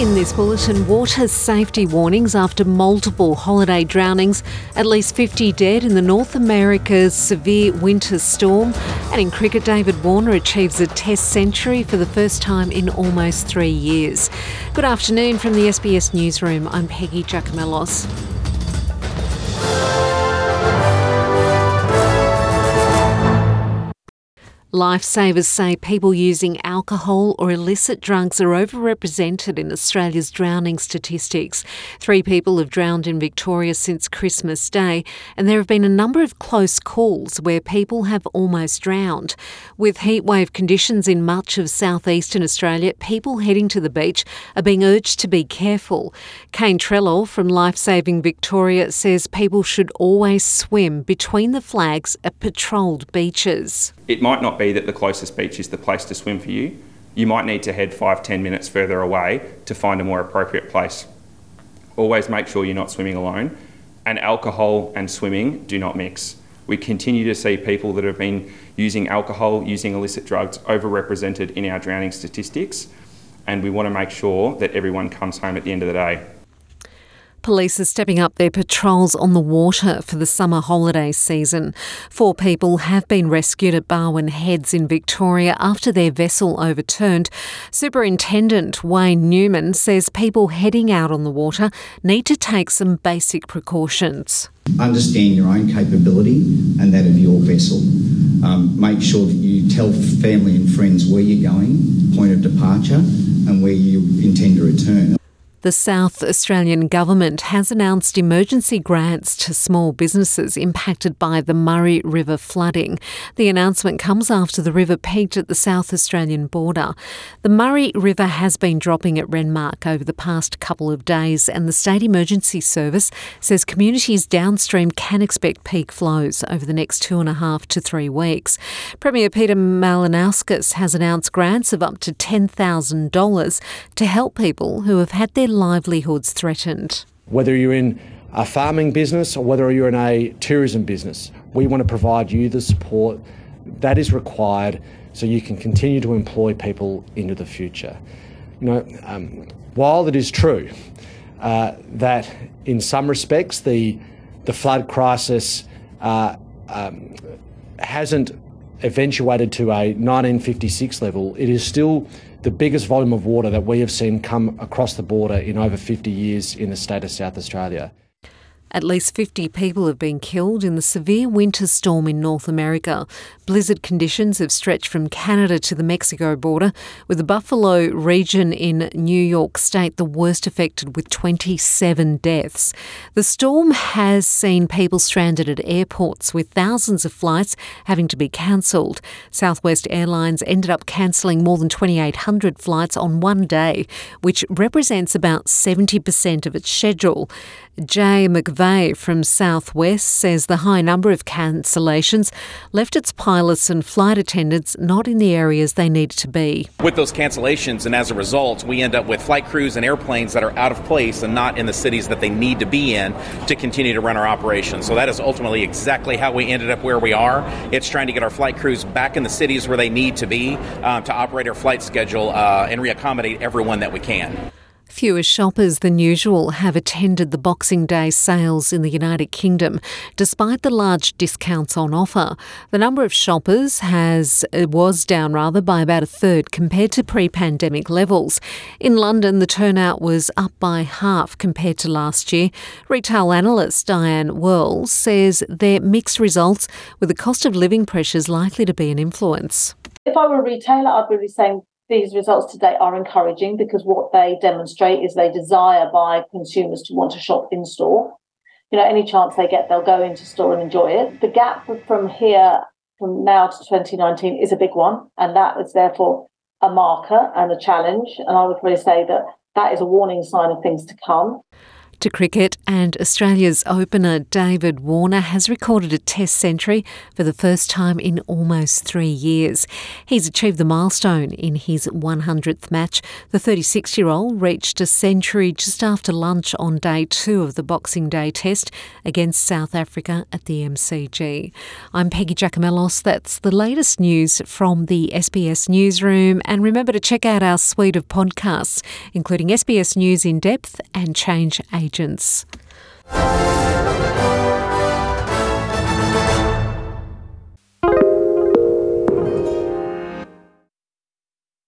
In this bulletin, water safety warnings after multiple holiday drownings, at least 50 dead in the North America's severe winter storm, and in cricket, David Warner achieves a Test century for the first time in almost three years. Good afternoon from the SBS Newsroom. I'm Peggy Giakoumelos. Lifesavers say people using alcohol or illicit drugs are overrepresented in Australia's drowning statistics. Three people have drowned in Victoria since Christmas Day, and there have been a number of close calls where people have almost drowned. With heatwave conditions in much of southeastern Australia, people heading to the beach are being urged to be careful. Kane Treloar from Lifesaving Victoria says people should always swim between the flags at patrolled beaches. It might not be that the closest beach is the place to swim for you. You might need to head five, ten minutes further away to find a more appropriate place. Always make sure you're not swimming alone. And alcohol and swimming do not mix. We continue to see people that have been using alcohol, using illicit drugs, overrepresented in our drowning statistics. And we want to make sure that everyone comes home at the end of the day. Police are stepping up their patrols on the water for the summer holiday season. Four people have been rescued at Barwon Heads in Victoria after their vessel overturned. Superintendent Wayne Newman says people heading out on the water need to take some basic precautions. Understand your own capability and that of your vessel. Um, make sure that you tell family and friends where you're going, point of departure, and where you intend to return. The South Australian Government has announced emergency grants to small businesses impacted by the Murray River flooding. The announcement comes after the river peaked at the South Australian border. The Murray River has been dropping at Renmark over the past couple of days, and the State Emergency Service says communities downstream can expect peak flows over the next two and a half to three weeks. Premier Peter Malinauskas has announced grants of up to $10,000 to help people who have had their livelihoods threatened. Whether you're in a farming business or whether you're in a tourism business, we want to provide you the support that is required so you can continue to employ people into the future. You know, um, while it is true uh, that in some respects the the flood crisis uh, um, hasn't eventuated to a 1956 level, it is still the biggest volume of water that we have seen come across the border in over 50 years in the state of South Australia. At least 50 people have been killed in the severe winter storm in North America. Blizzard conditions have stretched from Canada to the Mexico border, with the Buffalo region in New York State the worst affected with 27 deaths. The storm has seen people stranded at airports, with thousands of flights having to be cancelled. Southwest Airlines ended up cancelling more than 2,800 flights on one day, which represents about 70% of its schedule. Jay McVeigh from Southwest says the high number of cancellations left its pilots and flight attendants not in the areas they needed to be. With those cancellations, and as a result, we end up with flight crews and airplanes that are out of place and not in the cities that they need to be in to continue to run our operations. So that is ultimately exactly how we ended up where we are. It's trying to get our flight crews back in the cities where they need to be um, to operate our flight schedule uh, and reaccommodate everyone that we can. Fewer shoppers than usual have attended the Boxing Day sales in the United Kingdom, despite the large discounts on offer. The number of shoppers has uh, was down rather by about a third compared to pre-pandemic levels. In London, the turnout was up by half compared to last year. Retail analyst Diane Wehrle says they're mixed results, with the cost of living pressures likely to be an influence. If I were a retailer, I'd be saying these results today are encouraging because what they demonstrate is they desire by consumers to want to shop in store. You know, any chance they get, they'll go into store and enjoy it. The gap from here, from now to 2019, is a big one, and that is therefore a marker and a challenge. And I would really say that that is a warning sign of things to come. To cricket, and Australia's opener David Warner has recorded a Test century for the first time in almost three years. He's achieved the milestone in his 100th match. The 36 year old reached a century just after lunch on day two of the Boxing Day Test against South Africa at the MCG. I'm Peggy Giakoumelos. That's the latest news from the SBS Newsroom. And remember to check out our suite of podcasts, including SBS News in Depth and Change Agents.